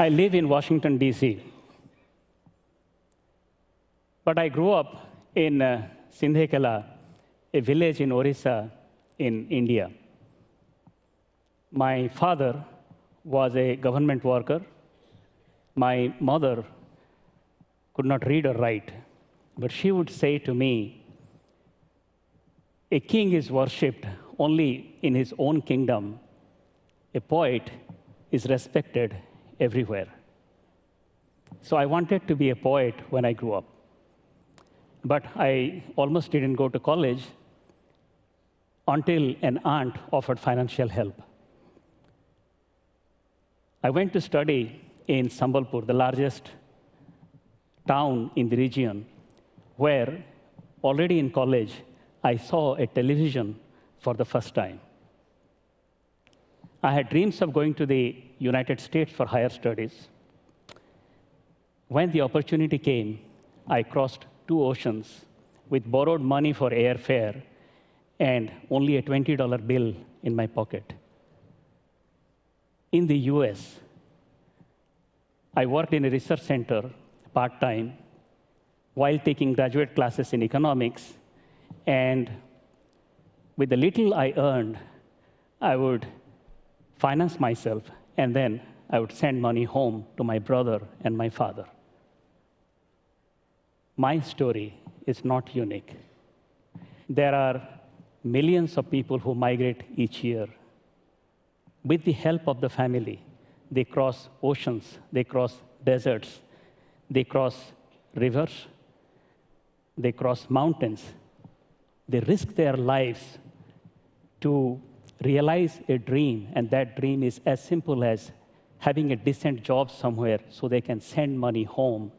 I live in Washington, D.C. But I grew up in uh, Sindhekala, a village in Orissa in India. My father was a government worker. My mother could not read or write, but she would say to me, A king is worshipped only in his own kingdom, a poet is respected everywhere. So I wanted to be a poet when I grew up. But I almost didn't go to college until an aunt offered financial help. I went to study in Sambalpur, the largest town in the region, where already in college I saw a television for the first time. I had dreams of going to the United States for higher studies. When the opportunity came, I crossed two oceans with borrowed money for airfare and only a $20 bill in my pocket. In the US, I worked in a research center part time while taking graduate classes in economics. And with the little I earned, I would finance myself and then I would send money home to my brother and my father. My story is not unique. There are millions of people who migrate each year. With the help of the family, they cross oceans, they cross deserts, they cross rivers, they cross mountains. They risk their lives to realize a dream, and that dream is as simple as having a decent job somewhere so they can send money home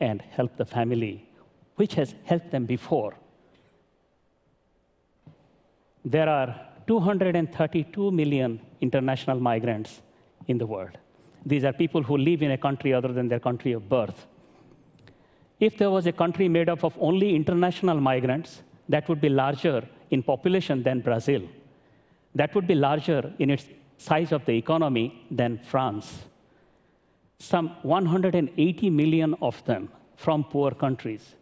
and help the family, which has helped them before. There are 232 million international migrants in the world. These are people who live in a country other than their country of birth. If there was a country made up of only international migrants, that would be larger in population than Brazil. That would be larger in its size of the economy than France. Some 180 million of them from poor countries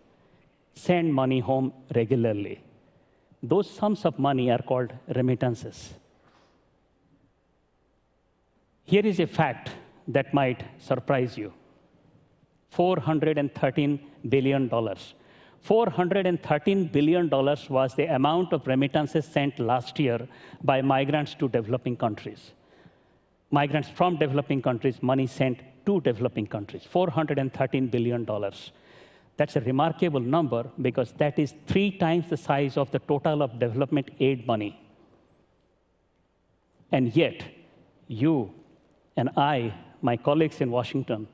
send money home regularly. Those sums of money are called remittances. Here is a fact that might surprise you $413 billion. $413 billion was the amount of remittances sent last year by migrants to developing countries. Migrants from developing countries, money sent to developing countries, $413 billion. That's a remarkable number because that is three times the size of the total of development aid money. And yet, you and I, my colleagues in Washington,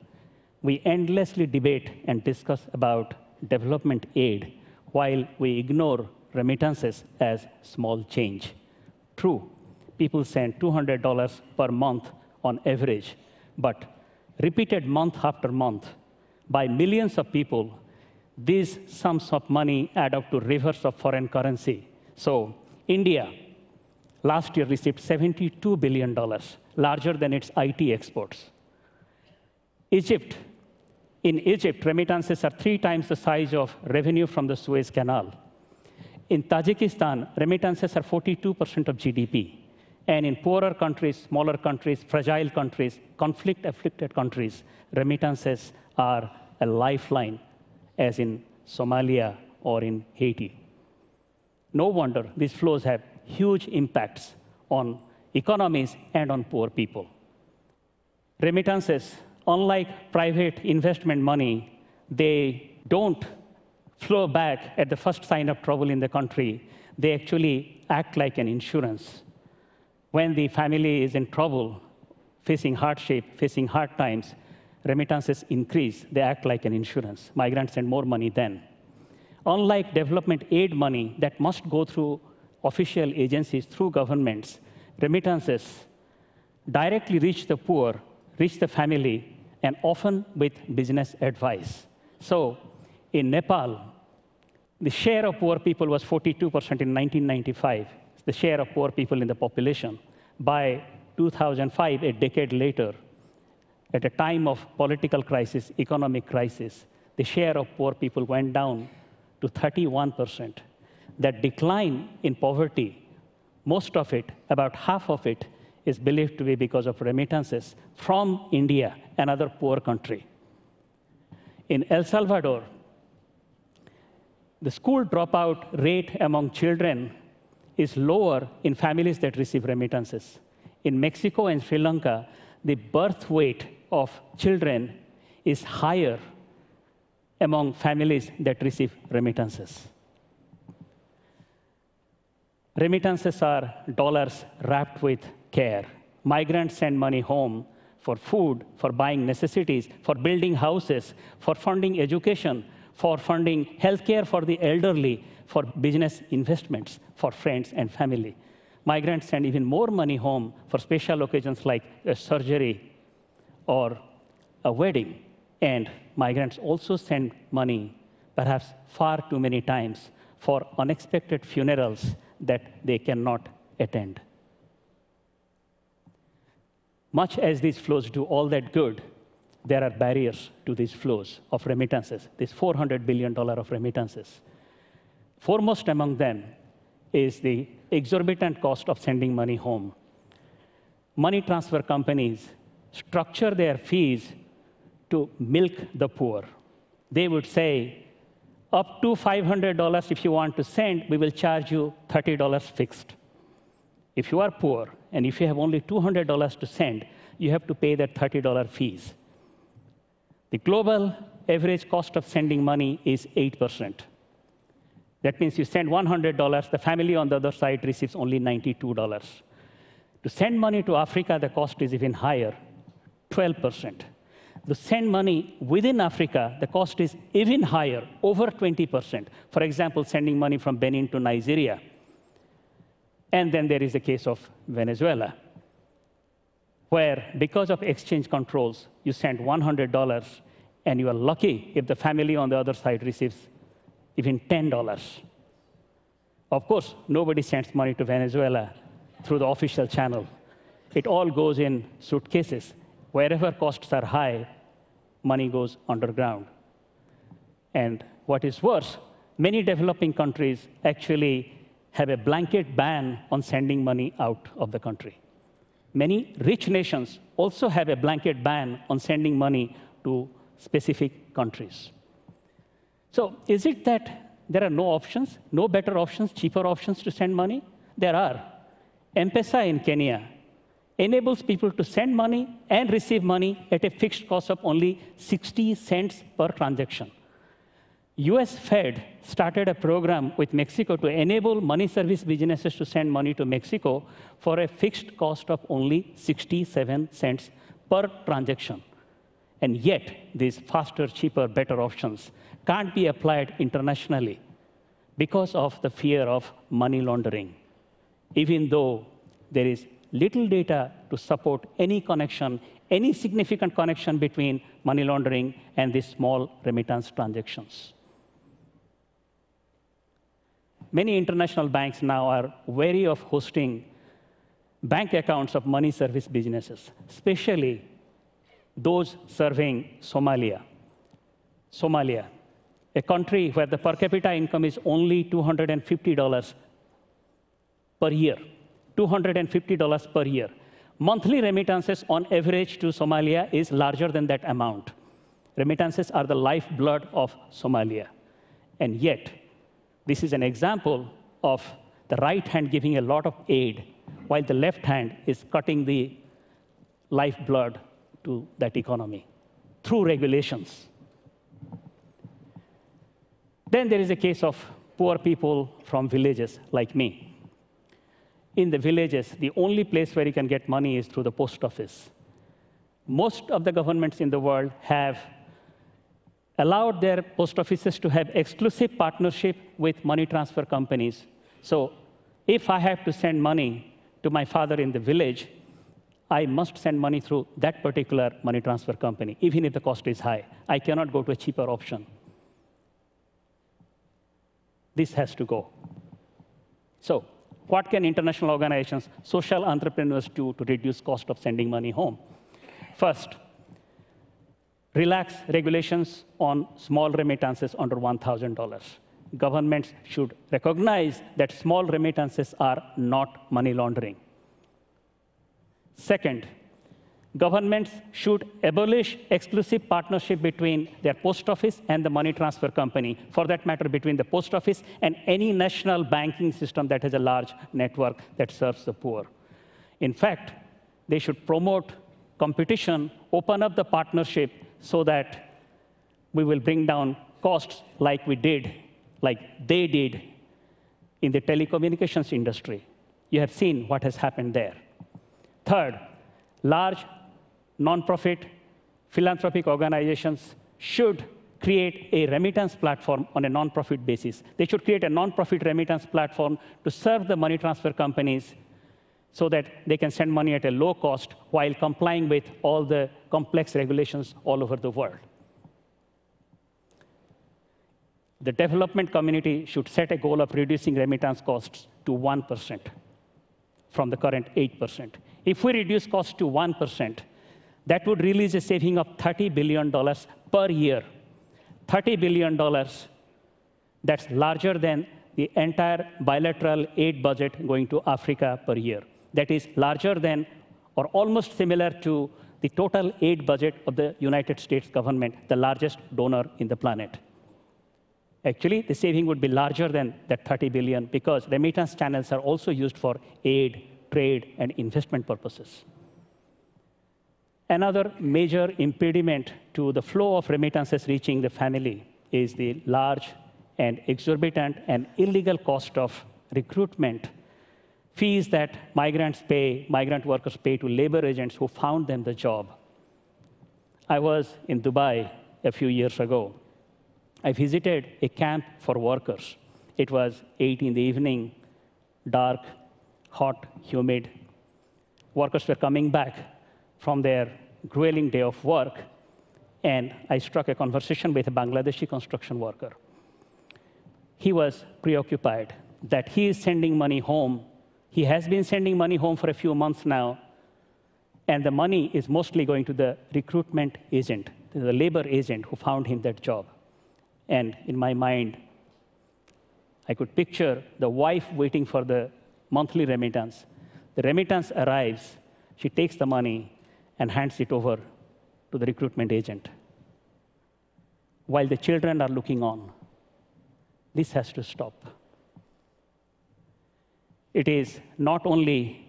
we endlessly debate and discuss about development aid while we ignore remittances as small change. True, people send $200 per month on average, but repeated month after month by millions of people these sums of money add up to rivers of foreign currency. So, India last year received $72 billion, larger than its IT exports. Egypt, in Egypt, remittances are three times the size of revenue from the Suez Canal. In Tajikistan, remittances are 42% of GDP. And in poorer countries, smaller countries, fragile countries, conflict afflicted countries, remittances are a lifeline as in Somalia or in Haiti. No wonder these flows have huge impacts on economies and on poor people. Remittances, unlike private investment money, they don't flow back at the first sign of trouble in the country. They actually act like an insurance. When the family is in trouble, facing hardship, facing hard times, remittances increase, they act like an insurance. Migrants send more money then. Unlike development aid money that must go through official agencies, through governments, remittances directly reach the poor, reach the family, and often with business advice. So in Nepal, the share of poor people was 42% in 1995, the share of poor people in the population. By 2005, a decade later, at a time of political crisis, economic crisis, the share of poor people went down to 31%. That decline in poverty, most of it, about half of it, is believed to be because of remittances from India, another poor country. In El Salvador, the school dropout rate among children is lower in families that receive remittances. In Mexico and Sri Lanka, the birth weight of children is higher among families that receive remittances. Remittances are dollars wrapped with care. Migrants send money home for food, for buying necessities, for building houses, for funding education, for funding healthcare for the elderly, for business investments, for friends and family. Migrants send even more money home for special occasions like a surgery or a wedding. And migrants also send money, perhaps far too many times, for unexpected funerals that they cannot attend. Much as these flows do all that good, there are barriers to these flows of remittances, this $400 billion of remittances. Foremost among them is the exorbitant cost of sending money home. Money transfer companies structure their fees to milk the poor. They would say, up to $500 if you want to send, we will charge you $30 fixed. If you are poor and if you have only $200 to send, you have to pay that $30 fees. The global average cost of sending money is 8%. That means you send $100, the family on the other side receives only $92. To send money to Africa, the cost is even higher, 12%. To send money within Africa, the cost is even higher, over 20%. For example, sending money from Benin to Nigeria. And then there is the case of Venezuela, where because of exchange controls, you send $100 and you are lucky if the family on the other side receives even $10. Of course, nobody sends money to Venezuela through the official channel. It all goes in suitcases. Wherever costs are high, money goes underground. And what is worse, many developing countries actually have a blanket ban on sending money out of the country. Many rich nations also have a blanket ban on sending money to specific countries. So is it that there are no options, no better options, cheaper options to send money? There are. M-Pesa in Kenya enables people to send money and receive money at a fixed cost of only 60 cents per transaction. US Fed started a program with Mexico to enable money service businesses to send money to Mexico for a fixed cost of only 67 cents per transaction. And yet, these faster, cheaper, better options can't be applied internationally because of the fear of money laundering, even though there is little data to support any connection, any significant connection between money laundering and these small remittance transactions. Many international banks now are wary of hosting bank accounts of money service businesses, especially those serving Somalia. Somalia, a country where the per capita income is only $250 per year. $250 per year. Monthly remittances on average to Somalia is larger than that amount. Remittances are the lifeblood of Somalia. And yet, this is an example of the right hand giving a lot of aid, while the left hand is cutting the lifeblood to that economy through regulations. Then there is a case of poor people from villages like me. In the villages, the only place where you can get money is through the post office. Most of the governments in the world have allowed their post offices to have exclusive partnership with money transfer companies. So if I have to send money to my father in the village, I must send money through that particular money transfer company, even if the cost is high. I cannot go to a cheaper option. This has to go. So what can international organizations, social entrepreneurs do to reduce cost of sending money home? First, relax regulations on small remittances under $1,000. Governments should recognize that small remittances are not money laundering. Second, governments should abolish exclusive partnership between their post office and the money transfer company, for that matter, between the post office and any national banking system that has a large network that serves the poor. In fact, they should promote competition, open up the partnership so that we will bring down costs like we did, like they did in the telecommunications industry. You have seen what has happened there. Third, large nonprofit philanthropic organizations should create a remittance platform on a nonprofit basis. They should create a nonprofit remittance platform to serve the money transfer companies so that they can send money at a low cost while complying with all the complex regulations all over the world. The development community should set a goal of reducing remittance costs to 1% from the current 8%. If we reduce costs to 1%, that would release a saving of $30 billion per year. $30 billion, that's larger than the entire bilateral aid budget going to Africa per year. That is larger than or almost similar to the total aid budget of the United States government, the largest donor in the planet. Actually, the saving would be larger than that 30 billion because remittance channels are also used for aid, trade, and investment purposes. Another major impediment to the flow of remittances reaching the family is the large and exorbitant and illegal cost of recruitment, fees that migrants pay, migrant workers pay to labor agents who found them the job. I was in Dubai a few years ago. I visited a camp for workers. It was 8 in the evening, dark, hot, humid. Workers were coming back from their grueling day of work, and I struck a conversation with a Bangladeshi construction worker. He was preoccupied that he is sending money home. He has been sending money home for a few months now, and the money is mostly going to the recruitment agent, the labor agent who found him that job. And in my mind, I could picture the wife waiting for the monthly remittance. The remittance arrives, she takes the money, and hands it over to the recruitment agent while the children are looking on. This has to stop. It is not only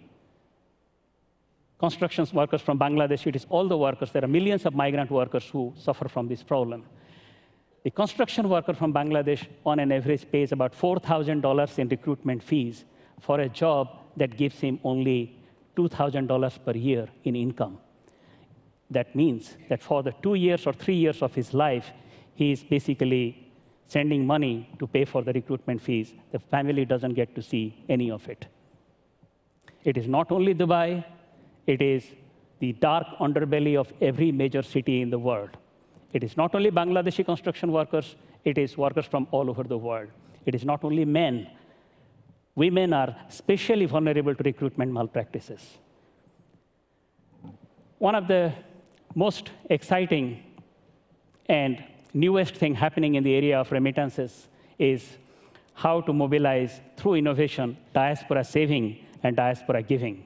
construction workers from Bangladesh, it is all the workers. There are millions of migrant workers who suffer from this problem. The construction worker from Bangladesh, on an average, pays about $4,000 in recruitment fees for a job that gives him only $2,000 per year in income. That means that for the two years or three years of his life, he is basically sending money to pay for the recruitment fees. The family doesn't get to see any of it. It is not only Dubai, it is the dark underbelly of every major city in the world. It is not only Bangladeshi construction workers, it is workers from all over the world. It is not only men. Women are especially vulnerable to recruitment malpractices. One of the most exciting and newest thing happening in the area of remittances is how to mobilize through innovation diaspora saving and diaspora giving.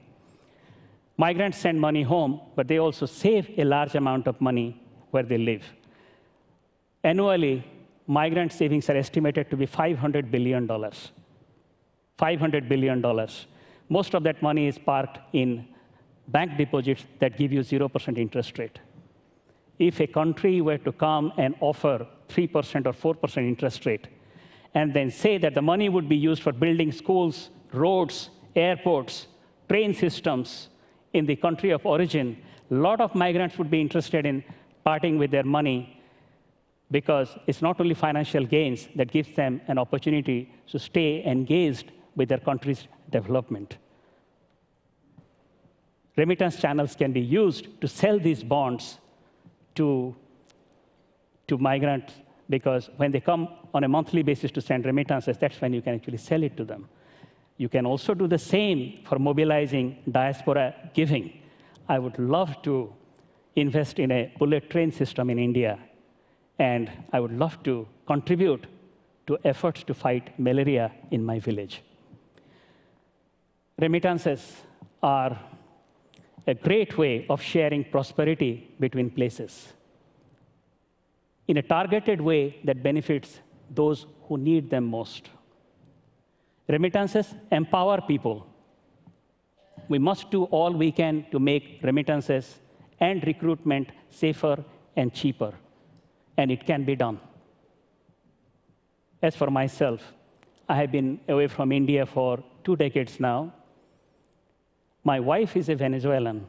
Migrants send money home, but they also save a large amount of money where they live. Annually, migrant savings are estimated to be $500 billion. $500 billion. Most of that money is parked in bank deposits that give you 0% interest rate. If a country were to come and offer 3% or 4% interest rate, and then say that the money would be used for building schools, roads, airports, train systems in the country of origin, a lot of migrants would be interested in parting with their money because it's not only financial gains that gives them an opportunity to stay engaged with their country's development. Remittance channels can be used to sell these bonds to, to migrants because when they come on a monthly basis to send remittances, that's when you can actually sell it to them. You can also do the same for mobilizing diaspora giving. I would love to invest in a bullet train system in India. And I would love to contribute to efforts to fight malaria in my village. Remittances are a great way of sharing prosperity between places in a targeted way that benefits those who need them most. Remittances empower people. We must do all we can to make remittances and recruitment safer and cheaper, and it can be done. As for myself, I have been away from India for two decades now. My wife is a Venezuelan.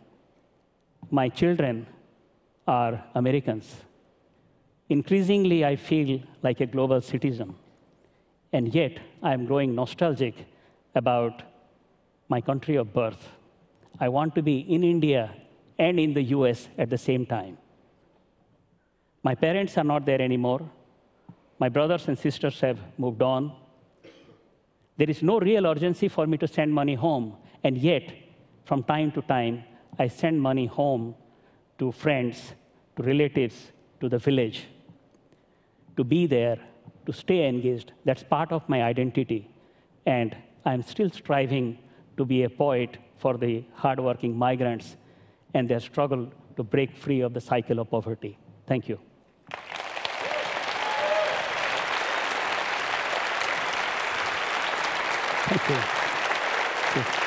My children are Americans. Increasingly, I feel like a global citizen. And yet, I am growing nostalgic about my country of birth. I want to be in India and in the US at the same time. My parents are not there anymore. My brothers and sisters have moved on. There is no real urgency for me to send money home, and yet, from time to time, I send money home to friends, to relatives, to the village. To be there, to stay engaged, that's part of my identity. And I'm still striving to be a poet for the hardworking migrants and their struggle to break free of the cycle of poverty. Thank you. Thank you. Thank you.